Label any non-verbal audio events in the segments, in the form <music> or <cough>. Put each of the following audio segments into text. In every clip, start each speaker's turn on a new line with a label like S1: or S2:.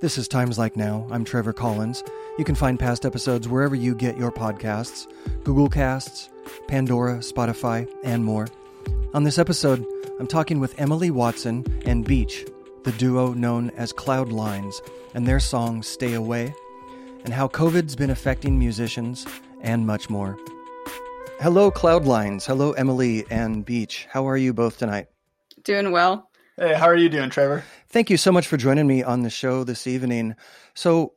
S1: This is Times Like Now. I'm Trevor Collins. You can find past episodes wherever you get your podcasts Google Casts, Pandora, Spotify, and more. On this episode, I'm talking with Emily Watson and Beach, the duo known as Cloudlines, and their song Stay Away, and how COVID's been affecting musicians, and much more. Hello, Cloudlines. Hello, Emily and Beach. How are you both tonight?
S2: Doing well.
S3: Hey, how are you doing, Trevor?
S1: Thank you so much for joining me on the show this evening. So,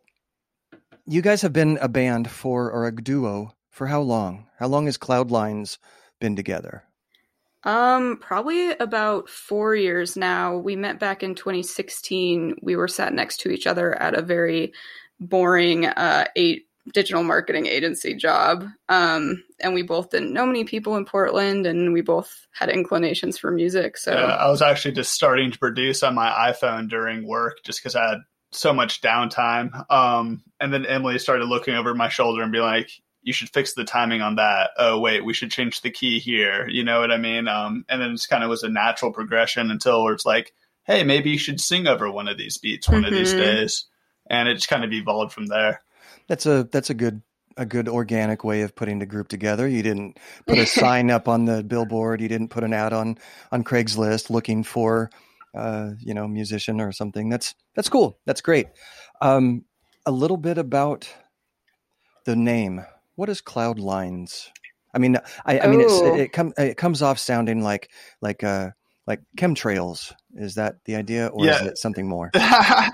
S1: you guys have been a band for, or a duo, for how long? How long has Cloudlines been together?
S2: Um, probably about four years now. We met back in 2016. We were sat next to each other at a very boring uh, eight digital marketing agency job. Um, and we both didn't know many people in Portland and we both had inclinations for music. So
S3: yeah, I was actually just starting to produce on my iPhone during work just because I had so much downtime. Um, and then Emily started looking over my shoulder and be like, you should fix the timing on that. Oh, wait, we should change the key here. You know what I mean? Um, and then it's kind of was a natural progression until it's like, hey, maybe you should sing over one of these beats one mm-hmm. of these mm-hmm. days. And it just kind of evolved from there.
S1: That's a that's a good a good organic way of putting the group together. You didn't put a <laughs> sign up on the billboard. You didn't put an ad on on Craigslist looking for uh, you know musician or something. That's that's cool. That's great. Um, a little bit about the name. What is Cloudlines? I mean, I, I mean, it, it, com- it comes off sounding like like uh, like chemtrails. Is that the idea, or yeah. is it something more? <laughs> no,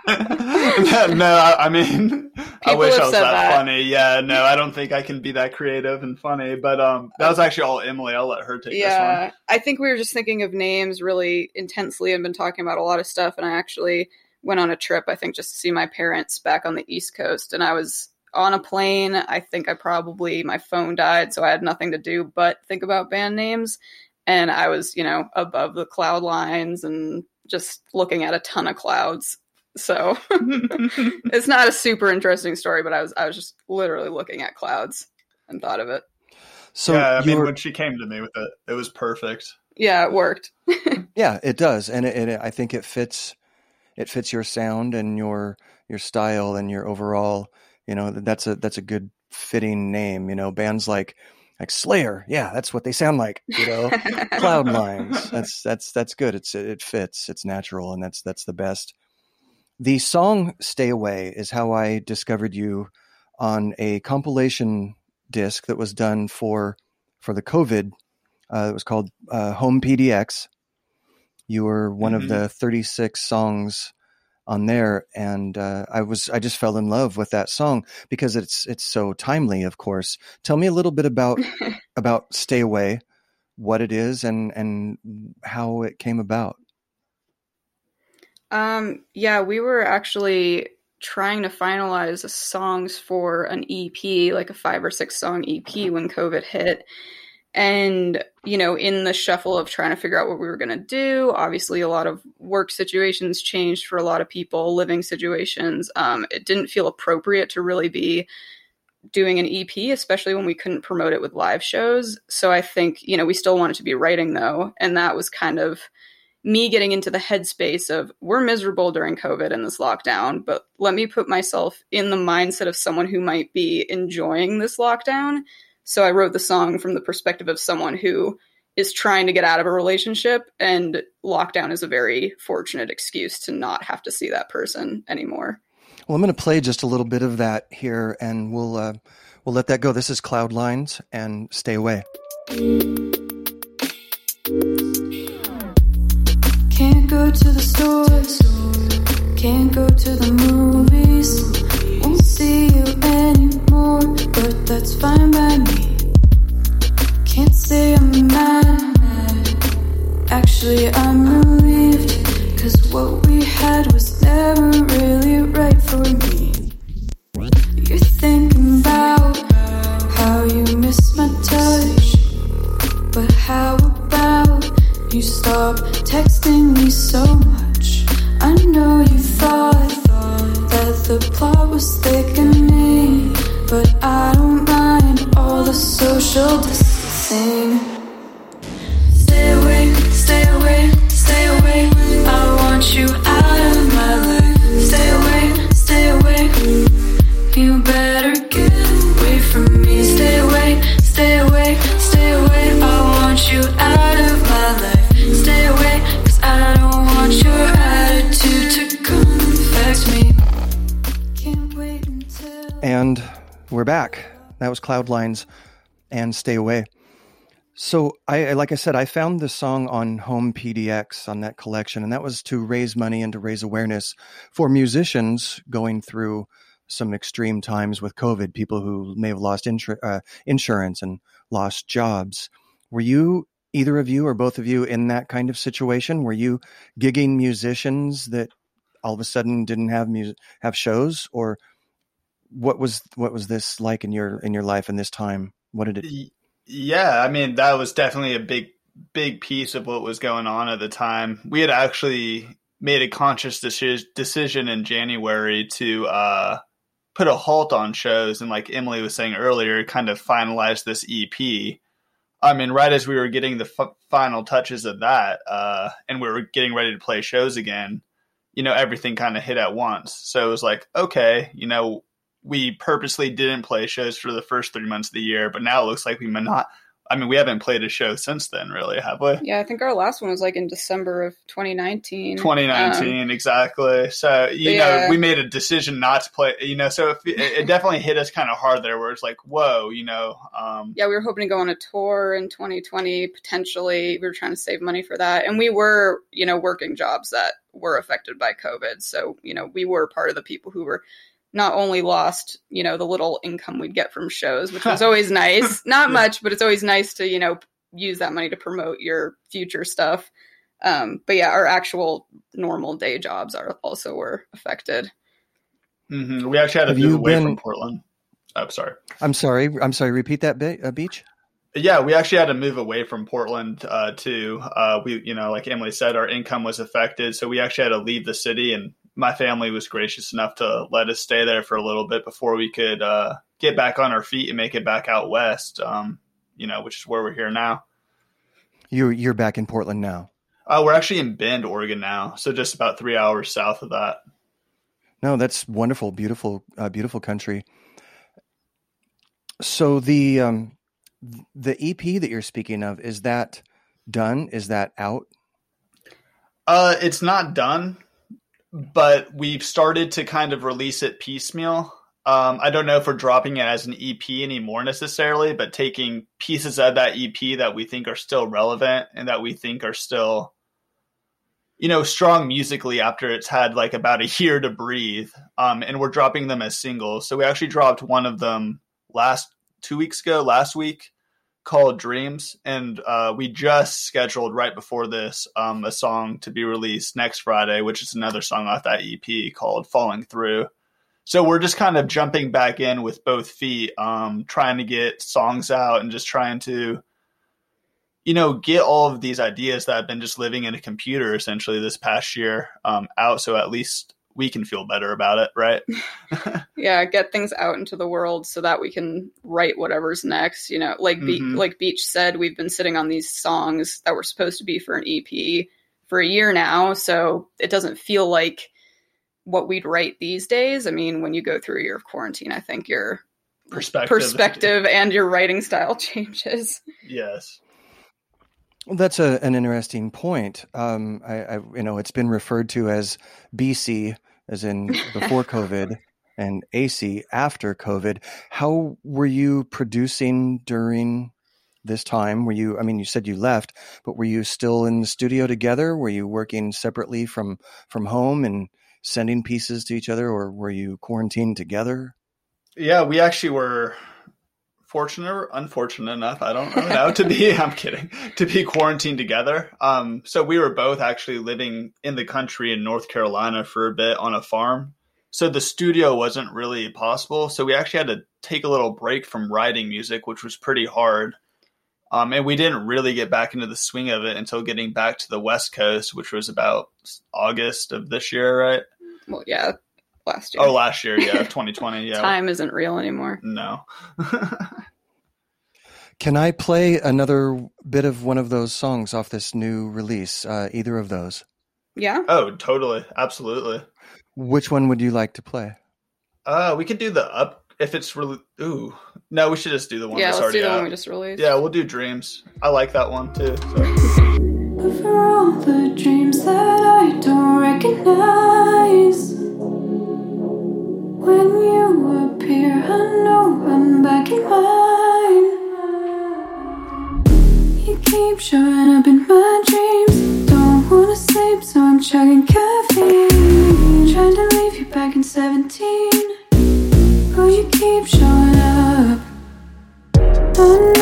S3: I mean, People I wish I was that, that, funny. Yeah, no, I don't think I can be that creative and funny. But um, that was actually all Emily. I'll let her take yeah, this one
S2: I think we were just thinking of names really intensely and been talking about a lot of stuff. And I actually went on a trip. I think just to see my parents back on the East Coast, and I was on a plane. I think I probably my phone died, so I had nothing to do but think about band names and I was, you know, above the cloud lines and just looking at a ton of clouds. So <laughs> it's not a super interesting story, but I was I was just literally looking at clouds and thought of it.
S3: So yeah, I mean, when she came to me with it, it was perfect.
S2: Yeah, it worked. <laughs>
S1: yeah, it does, and it, it, I think it fits. It fits your sound and your your style and your overall. You know, that's a that's a good fitting name. You know, bands like like Slayer. Yeah, that's what they sound like. You know, cloud <laughs> lines. That's that's that's good. It's it fits. It's natural, and that's that's the best. The song "Stay Away" is how I discovered you on a compilation disc that was done for for the COVID. Uh, it was called uh, Home PDX. You were one mm-hmm. of the 36 songs on there, and uh, I was I just fell in love with that song because it's it's so timely. Of course, tell me a little bit about <laughs> about "Stay Away," what it is, and and how it came about.
S2: Um, yeah, we were actually trying to finalize songs for an EP, like a five or six song EP, when COVID hit and you know in the shuffle of trying to figure out what we were going to do obviously a lot of work situations changed for a lot of people living situations. Um, it didn't feel appropriate to really be doing an ep especially when we couldn't promote it with live shows. So i think you know we still wanted to be writing though. And that was kind of me getting into the headspace of we're miserable during covid and this lockdown but let me put myself in the mindset of someone who might be enjoying this lockdown so I wrote the song from the perspective of someone who is trying to get out of a relationship, and lockdown is a very fortunate excuse to not have to see that person anymore.
S1: Well, I'm going to play just a little bit of that here, and we'll uh, we'll let that go. This is Cloudlines, and stay away. Can't go to the stores, can't go to the movies, back. That was Cloudlines and Stay Away. So, I like I said, I found the song on Home PDX on that collection, and that was to raise money and to raise awareness for musicians going through some extreme times with COVID, people who may have lost insur- uh, insurance and lost jobs. Were you either of you or both of you in that kind of situation? Were you gigging musicians that all of a sudden didn't have music, have shows, or what was what was this like in your in your life in this time? What did it?
S3: Yeah, I mean that was definitely a big big piece of what was going on at the time. We had actually made a conscious decision in January to uh, put a halt on shows, and like Emily was saying earlier, kind of finalize this EP. I mean, right as we were getting the f- final touches of that, uh, and we were getting ready to play shows again, you know, everything kind of hit at once. So it was like, okay, you know, we purposely didn't play shows for the first three months of the year, but now it looks like we may not. I mean, we haven't played a show since then, really, have we?
S2: Yeah, I think our last one was like in December of 2019.
S3: 2019, um, exactly. So, you know, we made a decision not to play, you know, so it, it definitely hit us kind of hard there where it's like, whoa, you know. Um,
S2: yeah, we were hoping to go on a tour in 2020, potentially. We were trying to save money for that. And we were, you know, working jobs that were affected by COVID. So, you know, we were part of the people who were not only lost, you know, the little income we'd get from shows, which was always nice. <laughs> Not much, but it's always nice to, you know, use that money to promote your future stuff. Um, but yeah, our actual normal day jobs are also were affected.
S3: Mm-hmm. We actually had to Have move away been... from Portland. Oh, sorry.
S1: I'm sorry. I'm sorry. Repeat that bit, uh, Beach.
S3: Yeah, we actually had to move away from Portland uh, too. Uh, we, you know, like Emily said, our income was affected, so we actually had to leave the city and my family was gracious enough to let us stay there for a little bit before we could uh, get back on our feet and make it back out west. Um, you know, which is where we're here now.
S1: You're you're back in Portland now.
S3: Uh, we're actually in Bend, Oregon now, so just about three hours south of that.
S1: No, that's wonderful, beautiful, uh, beautiful country. So the um, the EP that you're speaking of is that done? Is that out?
S3: Uh, it's not done but we've started to kind of release it piecemeal. Um, I don't know if we're dropping it as an EP anymore necessarily, but taking pieces of that EP that we think are still relevant and that we think are still, you know, strong musically after it's had like about a year to breathe. Um, and we're dropping them as singles. So we actually dropped one of them last two weeks ago, last week called Dreams, and uh, we just scheduled right before this um, a song to be released next Friday, which is another song off that EP called Falling Through. So we're just kind of jumping back in with both feet, um, trying to get songs out and just trying to, you know, get all of these ideas that have been just living in a computer essentially this past year um, out. So at least we can feel better about it, right? <laughs>
S2: yeah, get things out into the world so that we can write whatever's next. You know, like mm-hmm. Be- like Beach said, we've been sitting on these songs that were supposed to be for an EP for a year now, so it doesn't feel like what we'd write these days. I mean, when you go through a year of quarantine, I think your
S3: perspective,
S2: perspective and your writing style <laughs> changes.
S3: Yes.
S1: Well, that's a, an interesting point. Um, I, I, you know, it's been referred to as BC as in before <laughs> COVID, and AC after COVID. How were you producing during this time? Were you, I mean, you said you left, but were you still in the studio together? Were you working separately from, from home and sending pieces to each other, or were you quarantined together?
S3: Yeah, we actually were fortunate or unfortunate enough, I don't know, to be, <laughs> I'm kidding, to be quarantined together. Um, so we were both actually living in the country in North Carolina for a bit on a farm. So the studio wasn't really possible. So we actually had to take a little break from writing music, which was pretty hard. Um, and we didn't really get back into the swing of it until getting back to the West Coast, which was about August of this year, right?
S2: Well, yeah, last year.
S3: Oh, last year, yeah, <laughs> 2020. Yeah,
S2: time isn't real anymore.
S3: No. <laughs>
S1: Can I play another bit of one of those songs off this new release? Uh, either of those?
S2: Yeah.
S3: Oh, totally, absolutely.
S1: Which one would you like to play?
S3: Uh, we could do the up if it's really. Ooh, no, we should just do the one.
S2: Yeah,
S3: let's
S2: do the
S3: out.
S2: one we just released.
S3: Yeah, we'll do dreams. I like that one too.
S4: So. For all the dreams that I don't recognize. Showing up in my dreams. Don't wanna sleep, so I'm chugging caffeine. Trying to leave you back in 17. But you keep showing up.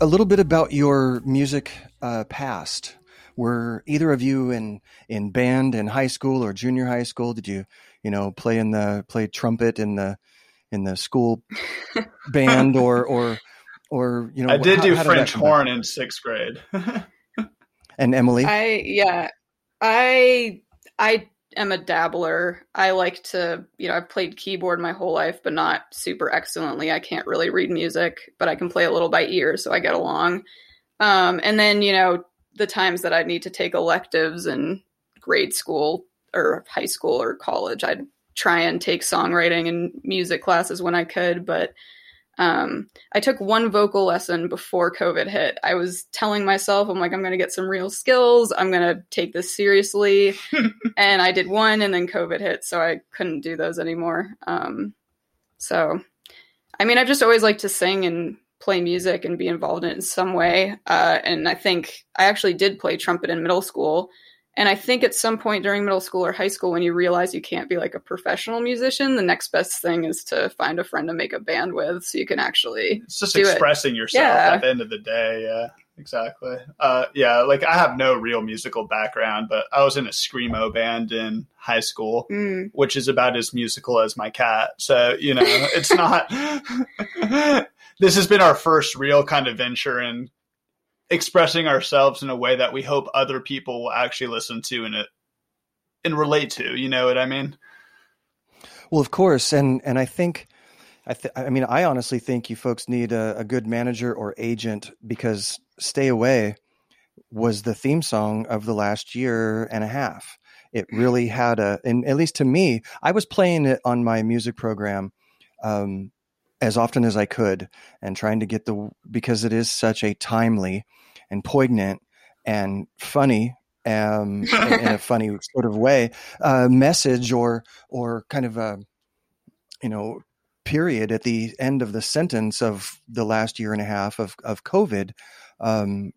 S4: A
S1: little bit about your music uh, past. Were either of you in in band in high school or junior high school? Did you, you know, play in the play trumpet in the in the school <laughs> band or or or you know?
S3: I did
S1: how-
S3: do
S1: how
S3: French
S1: come about?
S3: horn in sixth grade. <laughs>
S1: And Emily,
S2: I yeah, I I am a dabbler. I like to, you know, I've played keyboard my whole life, but not super excellently. I can't really read music, but I can play a little by ear, so I get along. Um, and then you know, the times that I need to take electives in grade school or high school or college, I'd try and take songwriting and music classes when I could, but um, I took one vocal lesson before COVID hit. I was telling myself, I'm like, I'm going to get some real skills. I'm going to take this seriously. <laughs> and I did one, and then COVID hit, so I couldn't do those anymore. Um, so, I mean, I've just always liked to sing and play music and be involved in it in some way. Uh, and I think I actually did play trumpet in middle school. And I think at some point during middle school or high school, when you realize you can't be like a professional musician, the next best thing is to find a friend to make a band with so you can actually.
S3: It's just
S2: Do it.
S3: expressing yourself
S2: Yeah.
S3: at the end of the day. Yeah, exactly. Uh, yeah, like I have no real musical background, but I was in a screamo band in high school,
S2: Mm,
S3: which is about as musical as my cat. So you know, it's not. <laughs> <laughs> this has been our first real kind of venture in expressing ourselves in a way that we hope other people will actually listen to and it and relate to. You know what I mean?
S1: Well, of course, and and I think, I th- I mean, I honestly think you folks need a, a good manager or agent because "Stay Away" was the theme song of the last year and a half. It really had a, and at least to me, I was playing it on my music program um, as often as I could, and trying to get the because it is such a timely and poignant and funny um, in, in a <laughs> funny sort of way uh, message or or kind of a you know period at the end of the sentence of the last year and a half of of COVID. Um,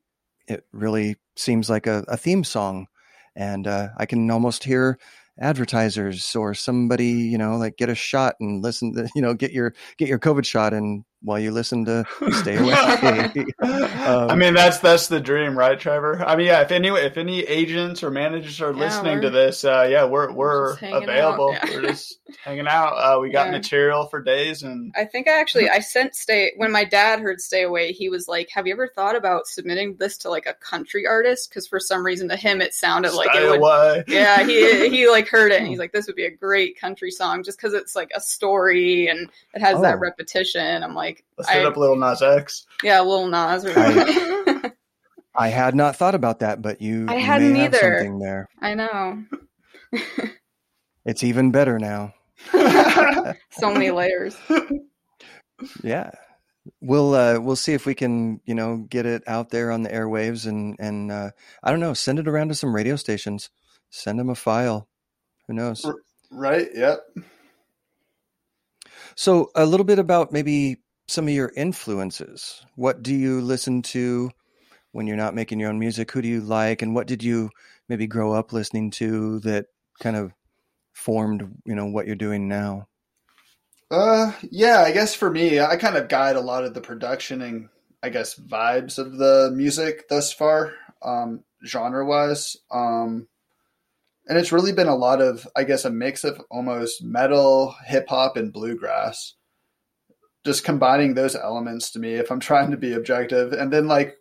S1: it really seems like a, a theme song, and uh, I can almost hear advertisers or somebody you know like get a shot and listen to <laughs> you know get your get your COVID shot and while you listen to <laughs> stay away. <laughs> Um,
S3: I mean, that's that's the dream, right, Trevor? I mean, yeah. If any if any agents or managers are
S2: Yeah,
S3: listening to this, uh, yeah, we're we're
S2: just hanging
S3: available.
S2: out, yeah.
S3: We're just hanging out. Uh, we got
S2: Yeah.
S3: material for days, and
S2: I think I actually I sent stay when my dad heard "Stay Away." He was like, "Have you ever thought about submitting this to like a country artist?" Because for some reason to him it sounded like
S3: stay
S2: it would.
S3: away.
S2: Yeah, he <laughs> he like heard it and he's like, "This would be a great country song," just because it's like a story and it has
S1: Oh.
S2: that repetition. I'm like,
S3: Let's hit
S2: I-
S3: up Lil Nas X.
S2: yeah, Lil Nas. Or
S1: I- <laughs> I had not thought about that, but you,
S2: I
S1: you
S2: hadn't
S1: may have
S2: either.
S1: something there.
S2: I know,
S1: It's even better now. <laughs>
S2: so many layers.
S1: Yeah. We'll uh, we'll see if we can you know get it out there on the airwaves and and uh, I don't know send it around to some radio stations send them a file who knows
S3: R- right? Yep.
S1: so a little bit about maybe some of your influences what do you listen to when you're not making your own music who do you like and what did you maybe grow up listening to that kind of formed you know what you're doing now
S3: Uh, yeah, I guess for me, I kind of guide a lot of the production and I guess vibes of the music thus far, um, genre wise. Um, and it's really been a lot of, I guess, a mix of almost metal, hip hop, and bluegrass. Just combining those elements to me, if I'm trying to be objective, and then like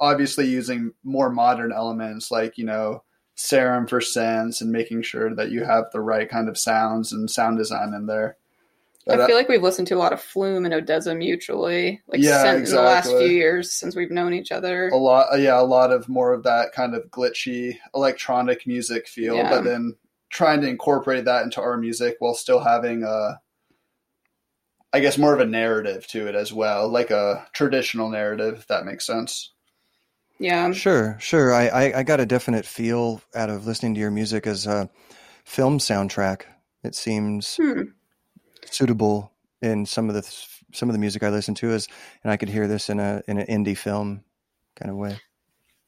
S3: obviously using more modern elements like you know serum for synths and making sure that you have the right kind of sounds and sound design in there
S5: But,
S2: I feel like we've listened to a lot of Flume and ODESZA mutually, like
S5: Yeah,
S2: since, in the last few years since we've known each other.
S5: a lot uh, yeah a lot of more of that kind of glitchy electronic music feel
S2: Yeah.
S5: but then trying to incorporate that into our music while still having a i guess more of a narrative to it as well like a traditional narrative if that makes sense
S2: Yeah,
S1: Sure, sure. I, I, I got a definite feel out of listening to your music as a film soundtrack. It seems
S2: Hmm.
S1: suitable in some of the some of the music I listen to is, and I could hear this in a in an indie film kind of way.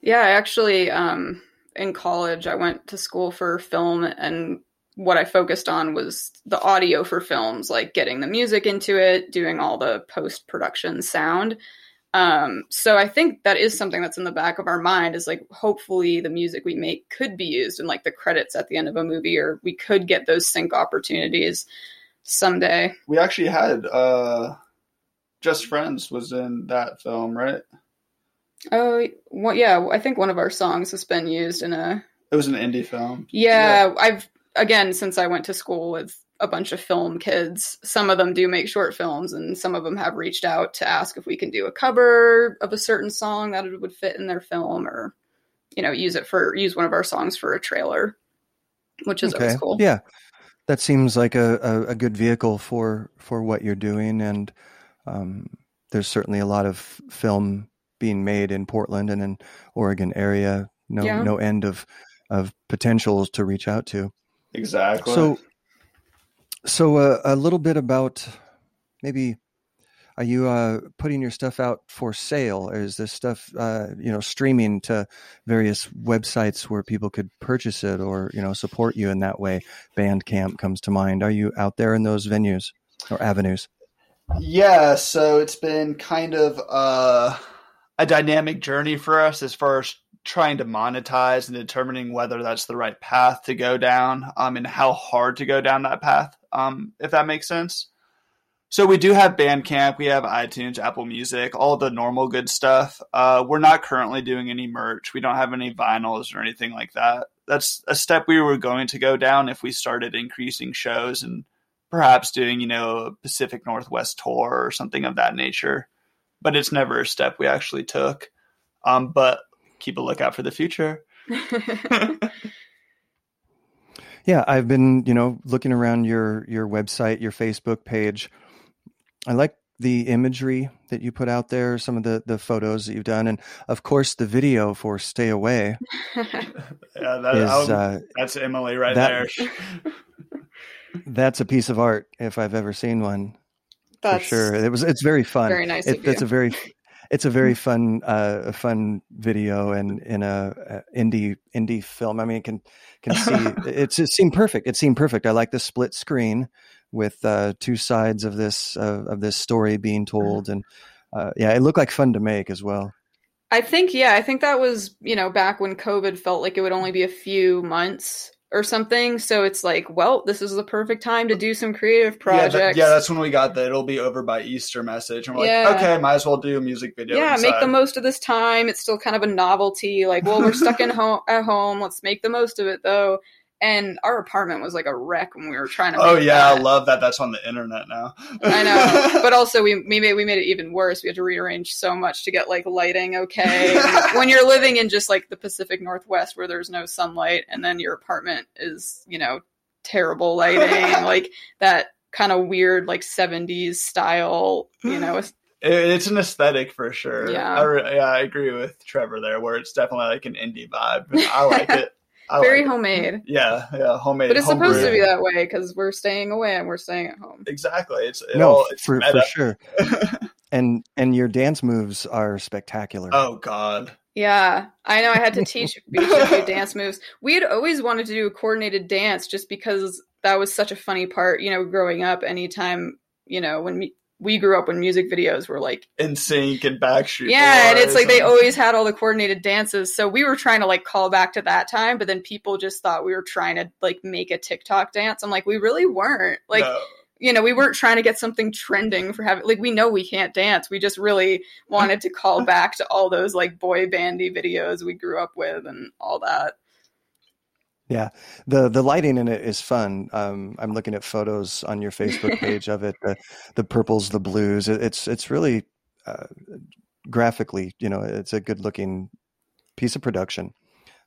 S2: Yeah, I actually, um, in college, I went to school for film, and what I focused on was the audio for films, like getting the music into it, doing all the post production sound. Um, so I think that is something that's in the back of our mind is like, hopefully, the music we make could be used in like the credits at the end of a movie, or we could get those sync opportunities someday.
S5: we actually had uh just friends was in that film right
S2: Oh, well, yeah, I think one of our songs has been used in a
S5: it was an indie film
S2: Yeah, I've again since I went to school with a bunch of film kids. Some of them do make short films, and some of them have reached out to ask if we can do a cover of a certain song that it would fit in their film, or you know, use it for use one of our songs for a trailer, which is always cool.
S1: Yeah, that seems like a, a, a good vehicle for for what you're doing, and um, there's certainly a lot of film being made in Portland and in Oregon area. No
S2: Yeah.
S1: no end of of potentials to reach out to.
S5: Exactly
S1: So, so uh, a little bit about maybe are you uh, putting your stuff out for sale, or is this stuff uh, you know streaming to various websites where people could purchase it, or you know support you in that way? Bandcamp comes to mind. Are you out there in those venues or avenues?
S5: Yeah, so it's been kind of uh,
S3: a dynamic journey for us as far as trying to monetize and determining whether that's the right path to go down um, and how hard to go down that path, um, if that makes sense. So we do have Bandcamp, we have iTunes, Apple Music, all the normal good stuff. Uh, we're not currently doing any merch. We don't have any vinyls or anything like that. That's a step we were going to go down if we started increasing shows and perhaps doing, you know, a Pacific Northwest tour or something of that nature. But it's never a step we actually took. Um, but keep a lookout for the future. <laughs>
S1: Yeah, I've been you know looking around your your website, your Facebook page. I like the imagery that you put out there, some of the the photos that you've done, and of course the video for "Stay Away." <laughs>
S3: Yeah, that,
S1: is uh,
S3: that's Emily right
S1: that-
S3: there. <laughs>
S1: that's a piece of art if I've ever seen one
S2: That's
S1: for sure. It was it's very fun.
S2: very nice
S1: It,
S2: of you.
S1: it's a very it's a very fun uh, a fun video and in a, a indie indie film. I mean, can can see it's <laughs> it seemed perfect. It seemed perfect. I like the split screen with uh, two sides of this uh, of this story being told, and uh, yeah, it looked like fun to make as well.
S2: I think, yeah, I think that was, you know, back when COVID felt like it would only be a few months or something. So it's like, well, this is the perfect time to do some creative
S5: yeah,
S2: projects.
S5: that- yeah, that's when we got the it'll be over by Easter message. And we're like, okay, might as well do a music video.
S2: yeah, make the most of this time. It's still kind of a novelty. Like, well, we're stuck in <laughs> home at home. Let's make the most of it, though. And our apartment was like a wreck when we were trying to.
S5: Oh yeah, I love that. That's on the internet now.
S2: I know, <laughs> but also we we made we made it even worse. We had to rearrange so much to get like lighting okay. <laughs> When you're living in just like the Pacific Northwest where there's no sunlight, and then your apartment is you know terrible lighting, <laughs> like that kind of weird like 70s style, you know.
S3: It's an aesthetic for sure.
S2: Yeah.
S3: I re- yeah, I agree with Trevor there, where it's definitely like an indie vibe. I like it. I
S2: Very
S3: like it.
S2: homemade,
S3: Yeah, yeah, homemade.
S2: but it's supposed to be that way because we're staying away and we're staying at home.
S3: Exactly. It's it
S1: no,
S3: all, it's
S1: for for sure. <laughs> and and your dance moves are spectacular.
S3: Oh God.
S2: Yeah, I know. I had to teach <laughs> each you dance moves. We had always wanted to do a coordinated dance just because that was such a funny part. You know, growing up, anytime you know when me, we grew up when music videos were like,
S3: NSYNC and backstreet.
S2: yeah, and it's like they always had all the coordinated dances. So we were trying to like call back to that time, but then people just thought we were trying to like make a TikTok dance. I'm like, we really weren't. Like,
S3: No.
S2: you know, we weren't trying to get something trending for having like we know we can't dance. We just really wanted to call <laughs> back to all those like boy bandy videos we grew up with and all that.
S1: Yeah, the the lighting in it is fun. Um, I'm looking at photos on your Facebook <laughs> page of it. The the purples, the blues. It, it's it's really uh, graphically, you know, it's a good looking piece of production.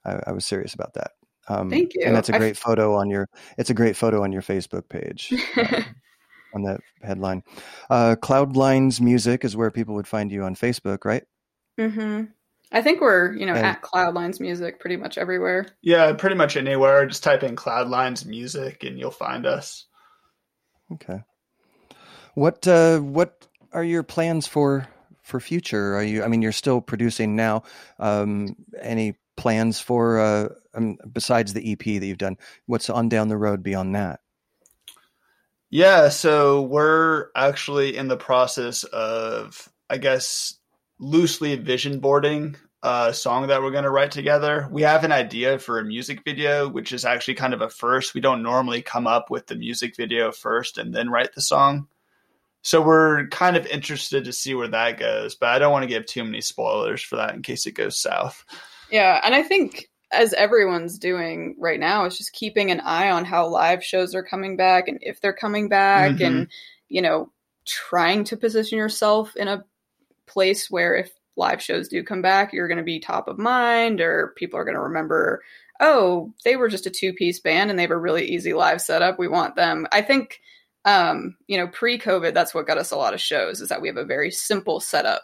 S1: I, I was serious about that. Um,
S2: Thank you.
S1: And that's a great photo on your. It's a great photo on your Facebook page. uh, <laughs> on that headline, uh, Cloudlines Music is where people would find you on Facebook, right?
S2: hmm I think we're you know
S1: And-
S2: at Cloudlines Music pretty much everywhere.
S3: Yeah, pretty much anywhere. Just type in Cloudlines music and you'll find us.
S1: Okay. What uh, what are your plans for for future? Are you? I mean, you're still producing now. Um, any plans for uh, um, besides the EP that you've done? What's on down the road beyond that?
S3: Yeah, so we're actually in the process of, I guess, loosely vision boarding a song that we're going to write together. We have an idea for a music video, which is actually kind of a first. We don't normally come up with the music video first and then write the song. So we're kind of interested to see where that goes, but I don't want to give too many spoilers for that in case it goes south.
S2: Yeah, and I think as everyone's doing right now, it's just keeping an eye on how live shows are coming back and if they're coming back,
S3: Mhm.
S2: and you know, trying to position yourself in a place where if live shows do come back, you're going to be top of mind, or people are going to remember, oh, they were just a two piece band and they have a really easy live setup. We want them. I think. Um, you know, pre-COVID, that's what got us a lot of shows is that we have a very simple setup.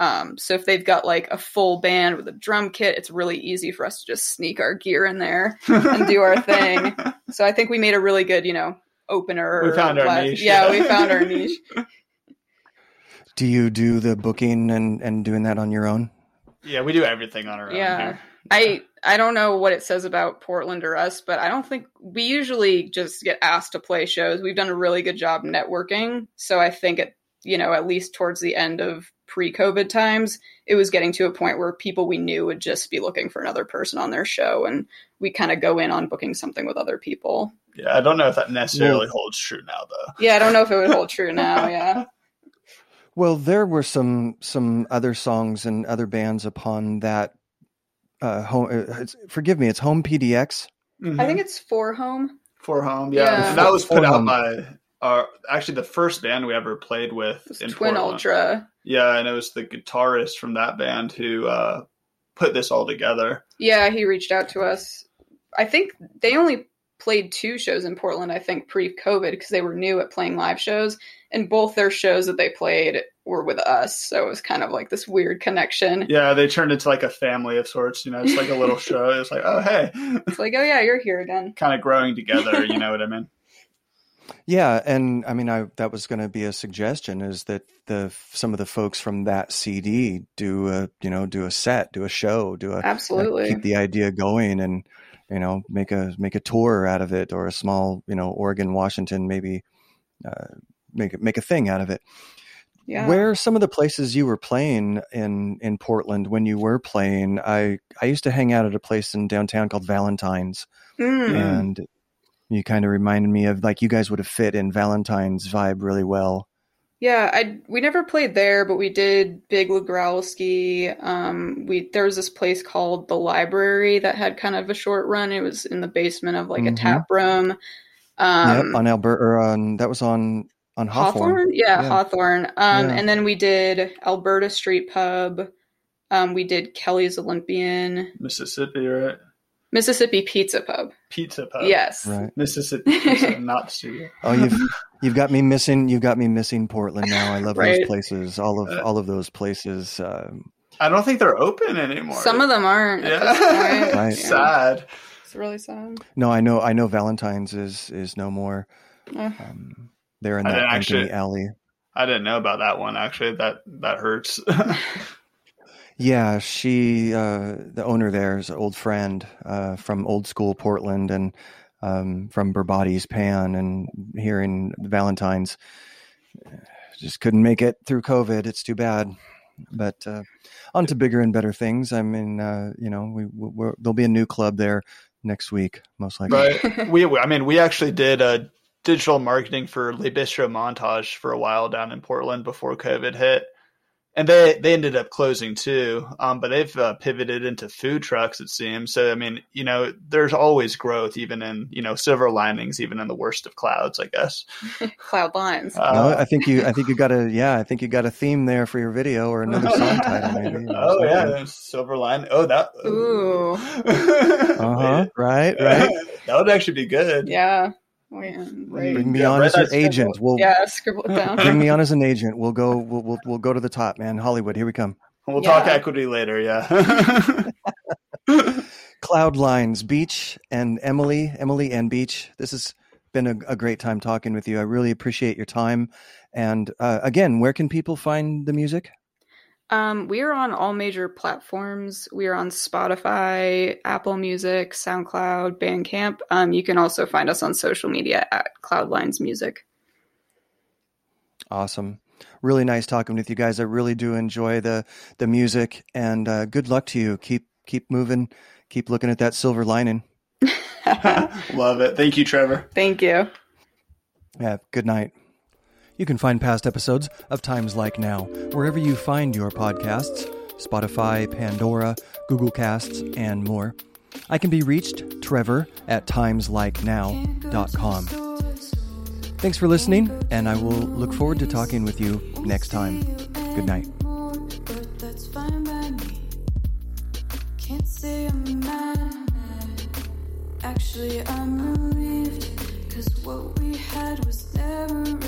S2: Um, so if they've got like a full band with a drum kit, it's really easy for us to just sneak our gear in there and do our thing. <laughs> So I think we made a really good, you know, opener.
S3: We found our niche,
S2: yeah. we found our niche. <laughs>
S1: Do you do the booking and and doing that on your own?
S3: yeah, we do everything on our own.
S2: Yeah.
S3: here.
S2: I I don't know what it says about Portland or us, but I don't think we usually just get asked to play shows. We've done a really good job networking, so I think it you know at least towards the end of pre-COVID times, it was getting to a point where people we knew would just be looking for another person on their show, and we kind of go in on booking something with other people.
S3: Yeah, I don't know if that necessarily holds true now, though.
S2: Yeah, I don't know if it would hold true now. Yeah, <laughs>
S1: Well, there were some some other songs and other bands upon that. Uh, home, uh, it's, forgive me, it's Home PDX.
S2: I think it's for home.
S3: For home, yeah.
S2: Yeah.
S3: And that was put
S1: For
S3: out
S1: Home.
S3: by our actually the first band we ever played with
S2: It's
S3: in
S2: Twin
S3: Portland.
S2: Ultra.
S3: Yeah, and it was the guitarist from that band who uh, put this all together.
S2: Yeah, he reached out to us. I think they only played two shows in Portland, I think, pre COVID, because they were new at playing live shows. And both their shows that they played were with us. So it was kind of like this weird connection.
S3: Yeah, they turned into like a family of sorts. You know, it's like a little <laughs> show. It's like, oh hey,
S2: It's like, oh, yeah, you're here again.
S3: kind of growing together. You know what I mean? <laughs>
S1: Yeah, and I mean, I that was going to be a suggestion is that the some of the folks from that CD do a you know do a set, do a show, do a
S2: Absolutely.
S1: keep the idea going, and you know make a make a tour out of it or a small you know Oregon, Washington, maybe uh, make make a thing out of it.
S2: yeah.
S1: Where are some of the places you were playing in in Portland when you were playing? I I used to hang out at a place in downtown called Valentine's,
S2: Mm.
S1: and you kind of reminded me of like you guys would have fit in Valentine's vibe really well.
S2: Yeah, I we never played there, but we did Big Legrowski. Um, we there was this place called the Library that had kind of a short run. It was in the basement of like
S1: Mhm.
S2: a tap room. Um,
S1: yep, on Albert or on that was on on Hawthorne.
S2: Hawthorne, yeah,
S1: Yeah.
S2: Hawthorne. Um,
S1: Yeah.
S2: and then we did Alberta Street Pub. Um, we did Kelly's Olympian,
S3: Mississippi, right?
S2: Mississippi Pizza Pub.
S3: Pizza Pub.
S2: yes,
S1: Right.
S3: Mississippi Pizza, <laughs> not studio.
S1: Oh, you've you've got me missing. You've got me missing Portland now. I love
S2: Right.
S1: those places. All of
S3: Uh,
S1: all of those places. Um,
S3: I don't think they're open anymore.
S2: some of them aren't.
S3: Yeah,
S2: point. <laughs>
S1: Right.
S2: Yeah.
S3: sad.
S2: It's really sad.
S1: no, I know. I know. Valentine's is is no more.
S2: Uh,
S1: Um, they're in
S3: I
S1: that Anthony
S3: actually-
S1: Alley.
S3: I didn't know about that one. Actually, that that hurts. <laughs>
S1: Yeah, she, uh, the owner there is an old friend uh, from old school Portland and um, from Berbati's Pan and here in Valentine's. Just couldn't make it through COVID. It's too bad. But uh, on to bigger and better things. I mean, uh, you know, we we're, there'll be a new club there next week, most likely.
S3: Right. <laughs> we, I mean, we actually did a digital marketing for Le Bistro Montage for a while down in Portland before COVID hit. And they they ended up closing too. Um, but they've uh, pivoted into food trucks, it seems. So I mean, you know, there's always growth, even in you know silver linings, even in the worst of clouds, I guess. <laughs>
S2: Cloud lines.
S3: Uh,
S1: no, I think you. I think you got a. Yeah, I think you got a theme there for your video or another song <laughs> title, maybe.
S3: oh yeah, silver line. Oh that.
S2: Ooh. <laughs>
S1: Uh huh. Right. Right.
S3: that would actually be good.
S2: yeah. Wait, right.
S1: Bring me
S3: Yeah,
S1: on as your
S3: that schedule.
S1: agent. We'll
S2: Yeah, scribble it down.
S1: bring me on as <laughs> an agent. We'll go. We'll, we'll we'll go to the top, man. Hollywood. Here we come.
S3: We'll talk equity later. Yeah. <laughs>
S1: Cloudlines Beach and Emily, Emily and Beach. This has been a, a great time talking with you. I really appreciate your time. And uh, again, where can people find the music?
S2: Um, we are on all major platforms. We are on Spotify, Apple Music, SoundCloud, Bandcamp. Um, you can also find us on social media at Cloudlines Music.
S1: Awesome. Really nice talking with you guys. I really do enjoy the the music, and uh, good luck to you. Keep keep moving. Keep looking at that silver lining. <laughs> <laughs>
S3: Love it. Thank you, Trevor.
S2: Thank you.
S1: Yeah. Good night. You can find past episodes of Times Like Now wherever you find your podcasts Spotify, Pandora, Google Casts, and more. I can be reached, Trevor, at timeslikenow.com. Thanks for listening, and I will look forward to talking with you next time. Good night.
S4: Actually, I'm relieved. Cause what we had was never